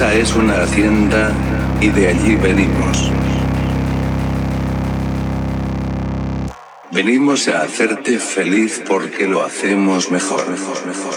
Esa es una hacienda y de allí venimos. Venimos a hacerte feliz porque lo hacemos mejor. mejor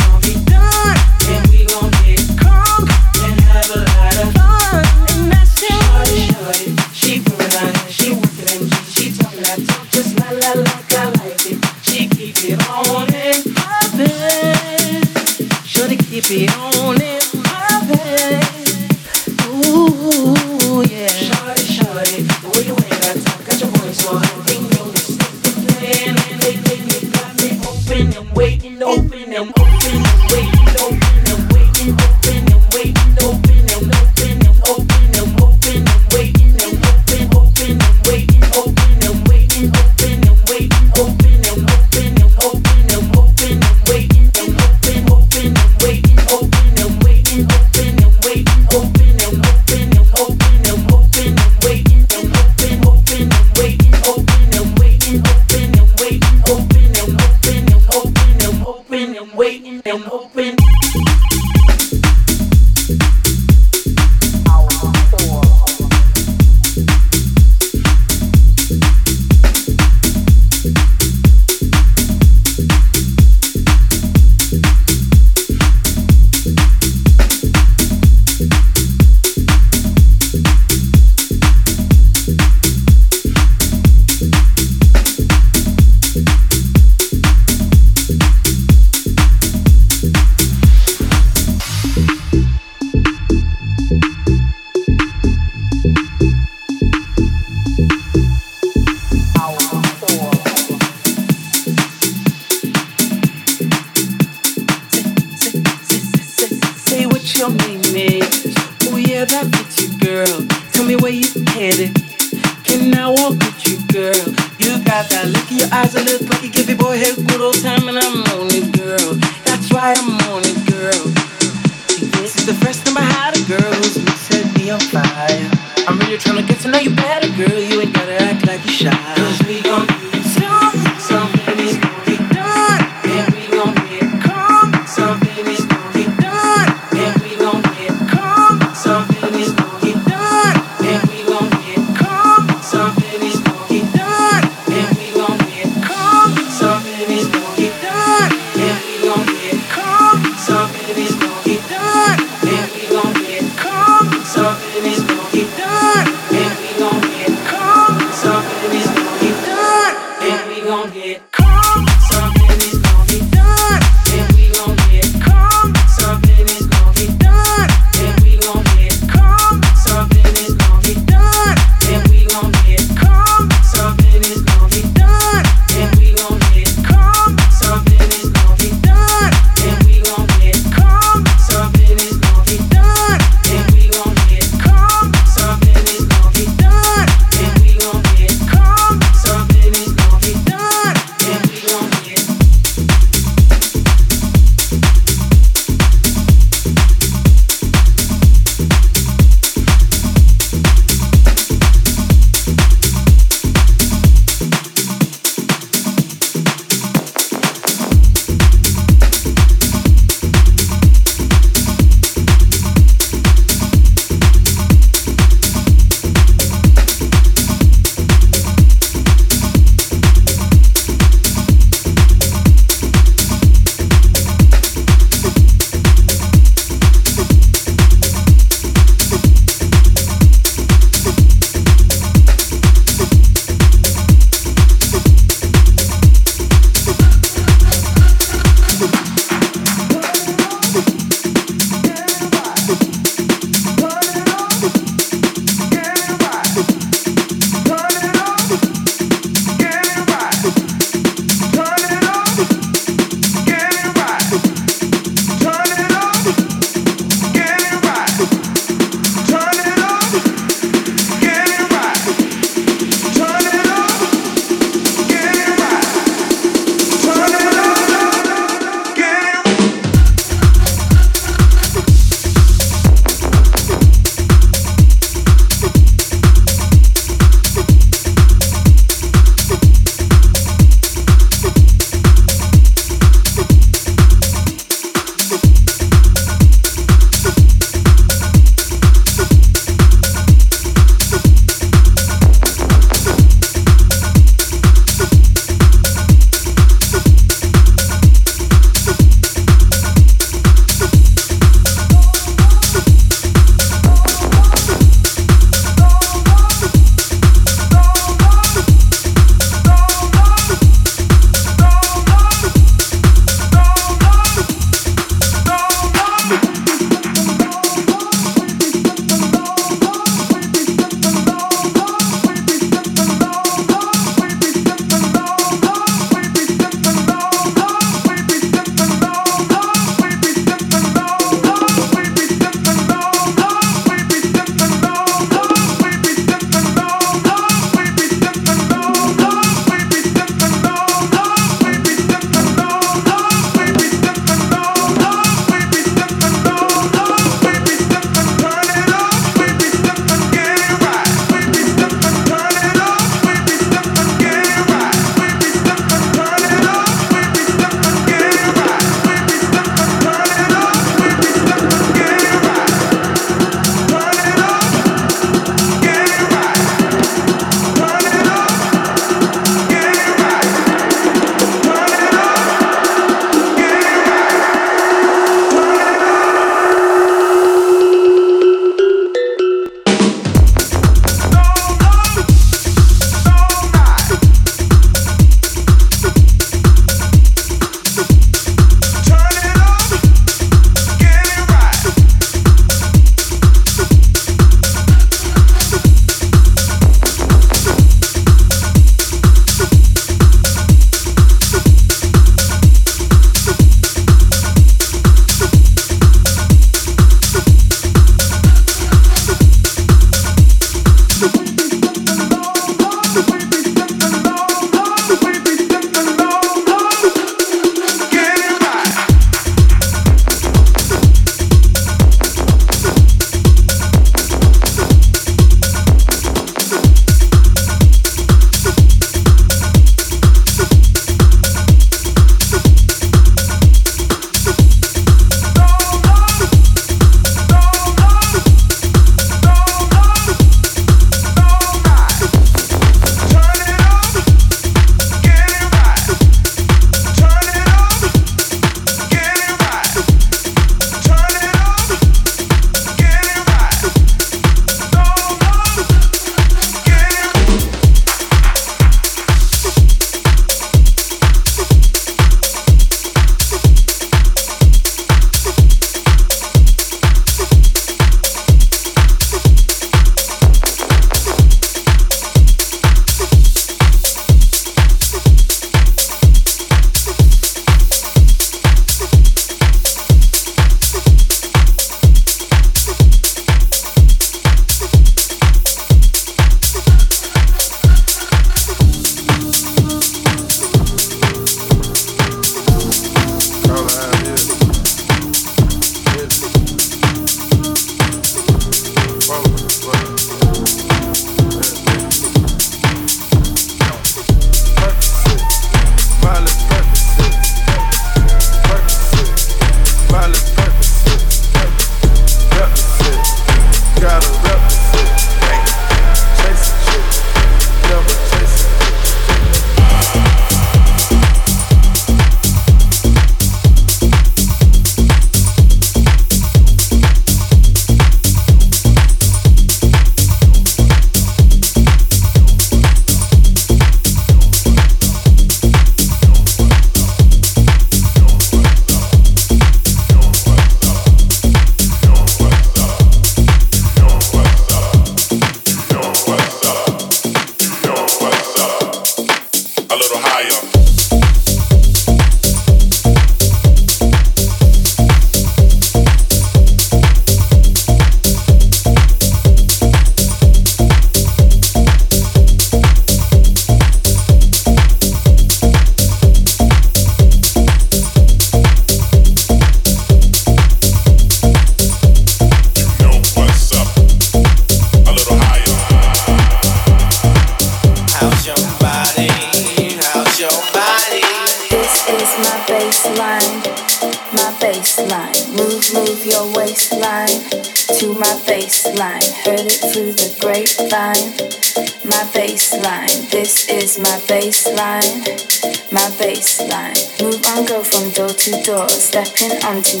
Anti.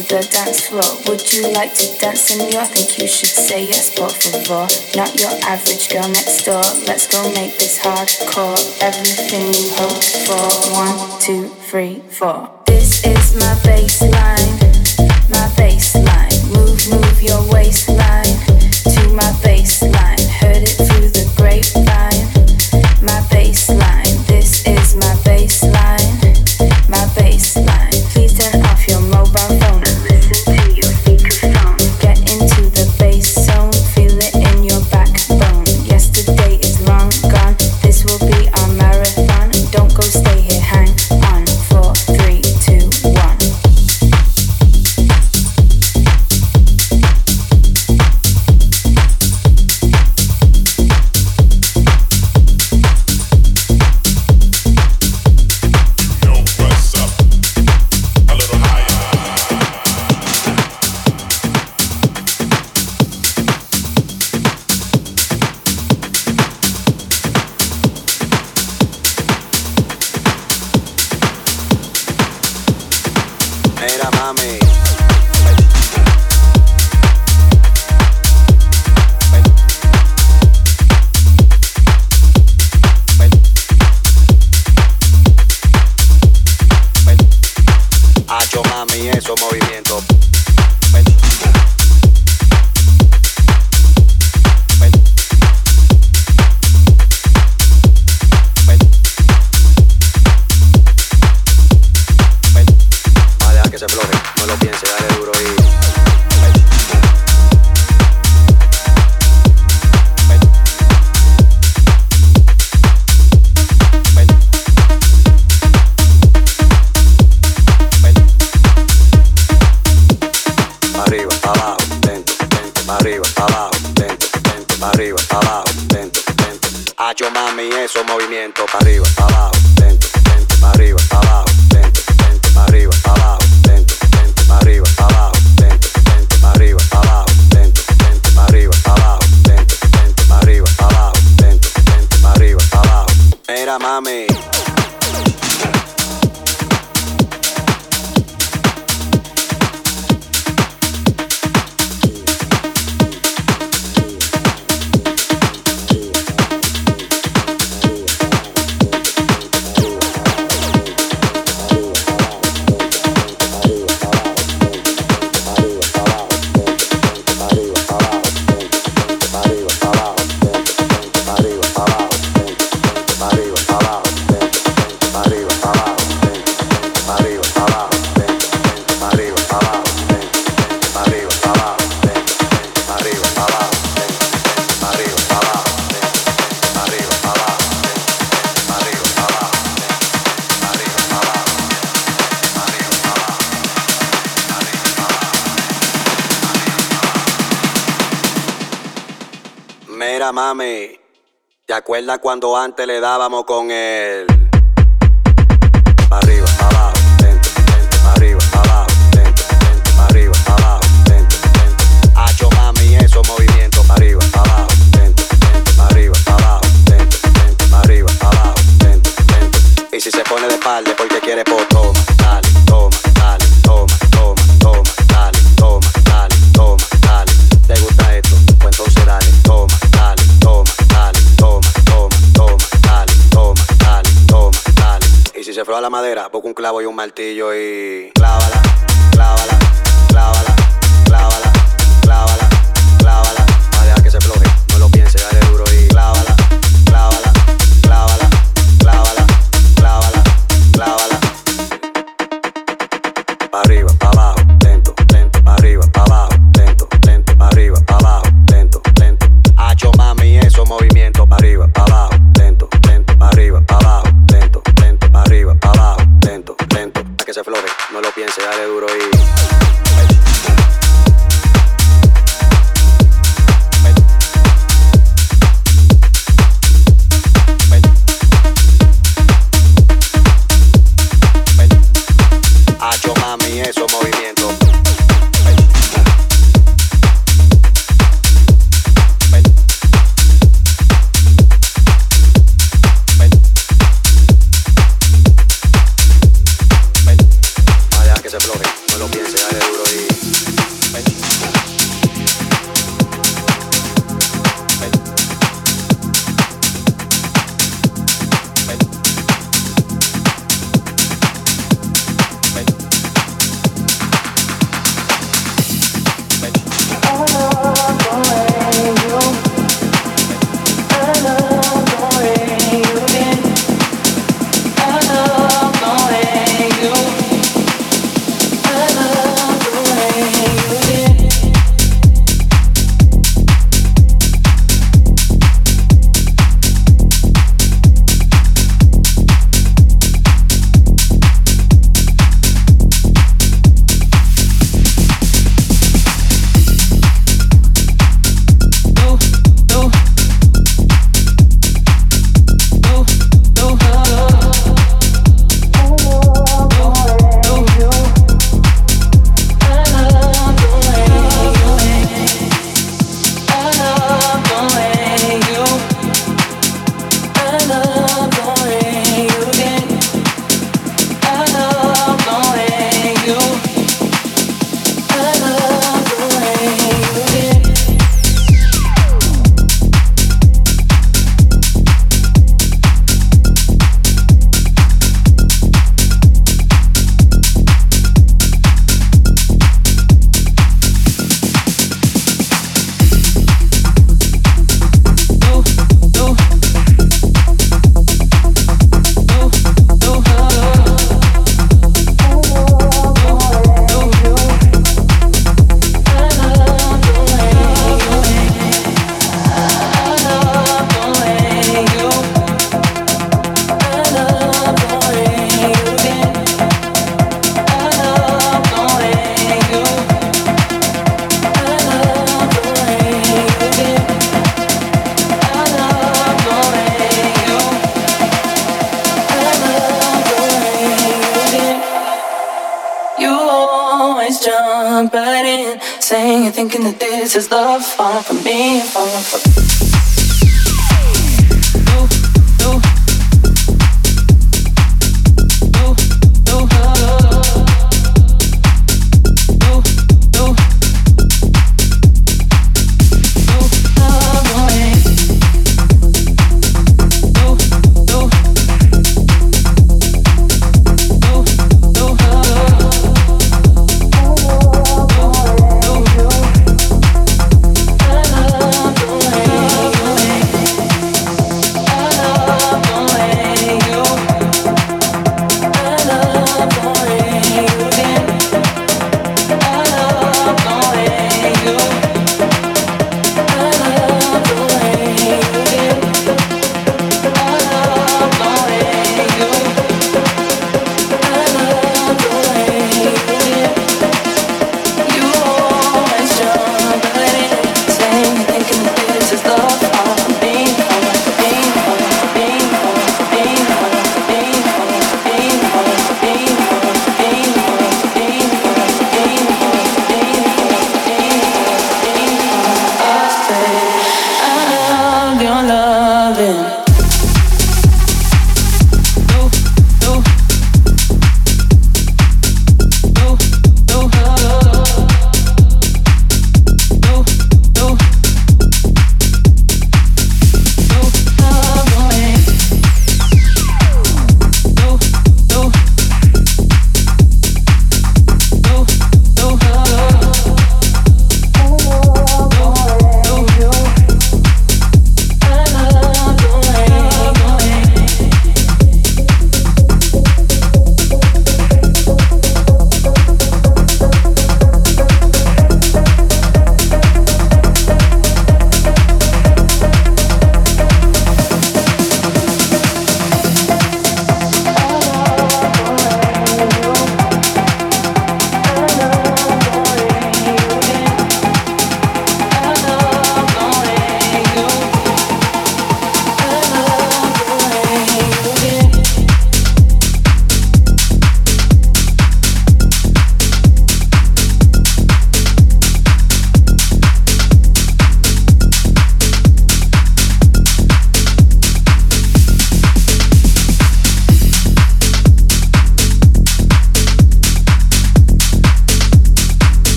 cuando antes le dábamos con él. la madera, busca un clavo y un martillo y clava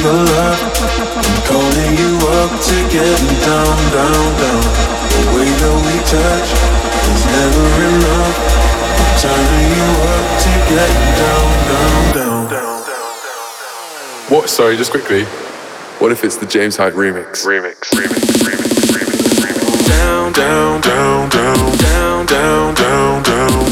love. I'm calling you up to down, down, down. The way that we touch is never enough. I'm turning you up to down, down, down. What? Sorry, just quickly. What if it's the James Hype remix? Remix, remix, remix, remix, remix. Down, down, down, down, down, down, down, down.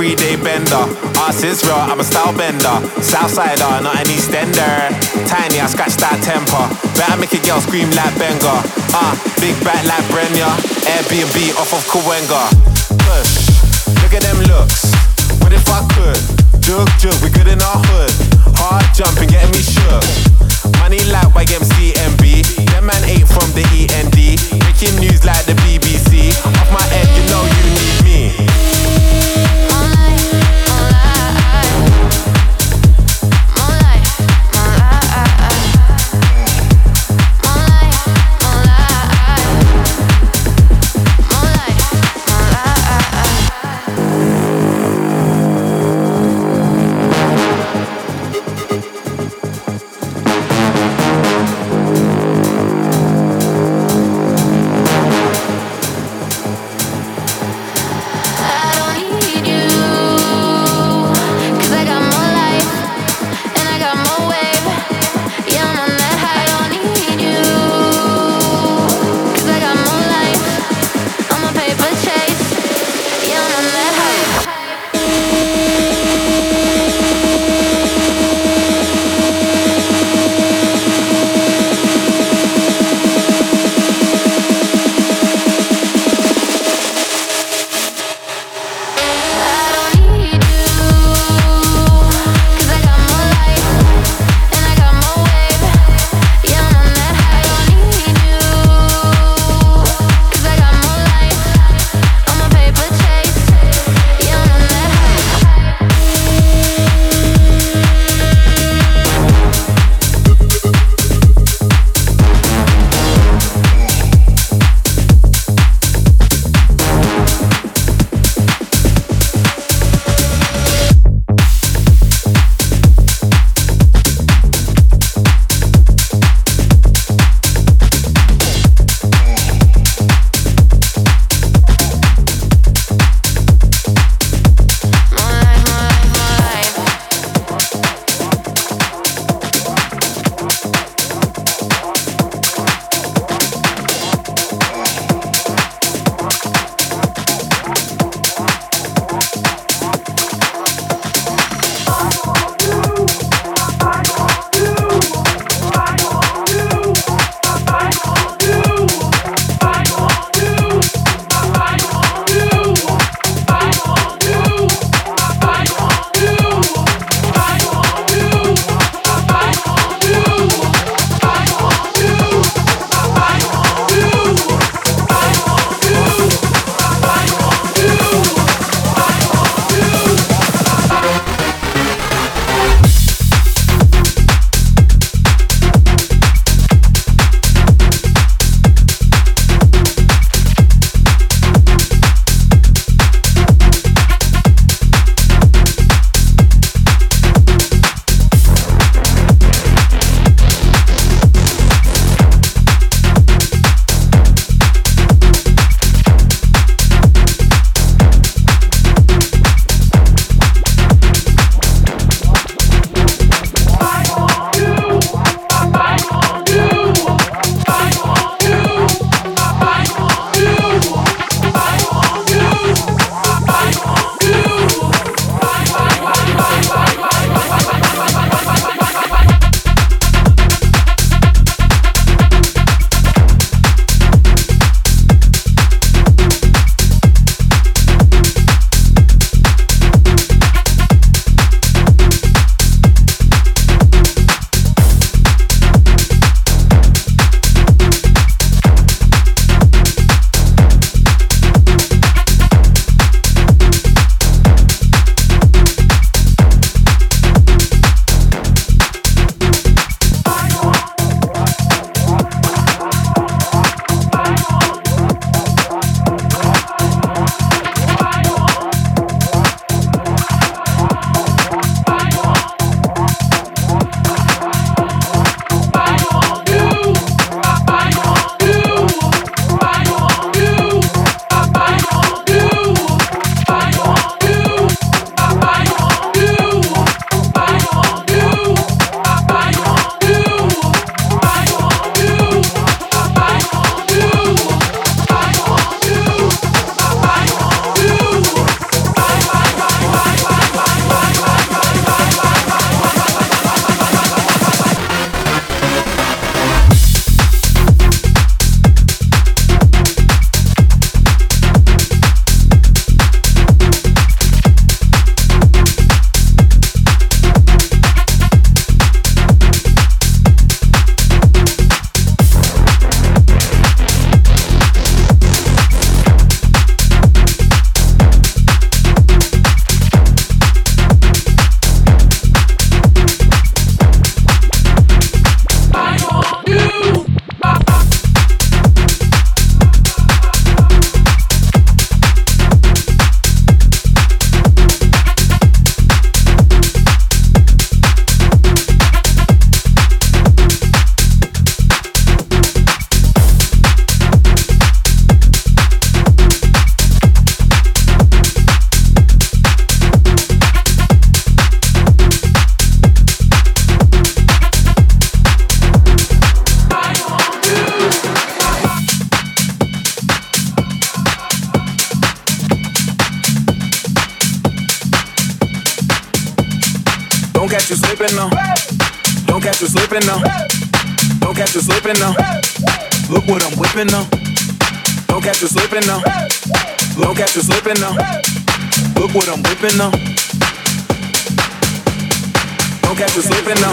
three day bender. Ass is real, I'm a style bender. Southsider, not an Eastender. Tiny, I scratch that temper. Better make a girl scream like Benga. Ah, uh, big back like Brenya. Airbnb off of Kawenga. Push, look at them looks. What if I could? Jug, jug, we good in our hood. Hard jumping, getting me shook. Money like YMCMB. Them man ain't from the END. Making news like the BBC. Off my head, you know you whipping now. Look what I'm whipping now. Don't catch you slipping now. Don't catch you slipping now. Look what I'm whipping now. Don't catch you slipping now.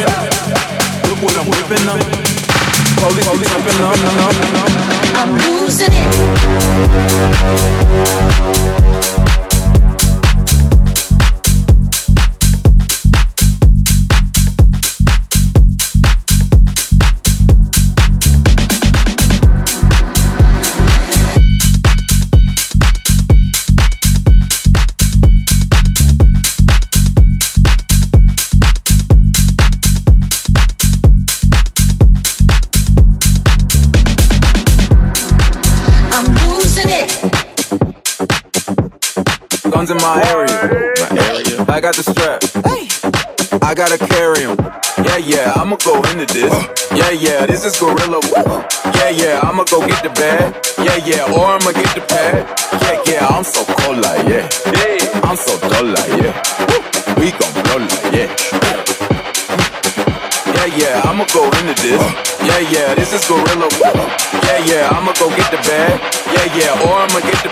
Look what I'm whipping now. police, holy. I'm losing it. this is Gorilla. Yeah, yeah, I'ma go get the bag. Yeah, yeah, or I'ma get the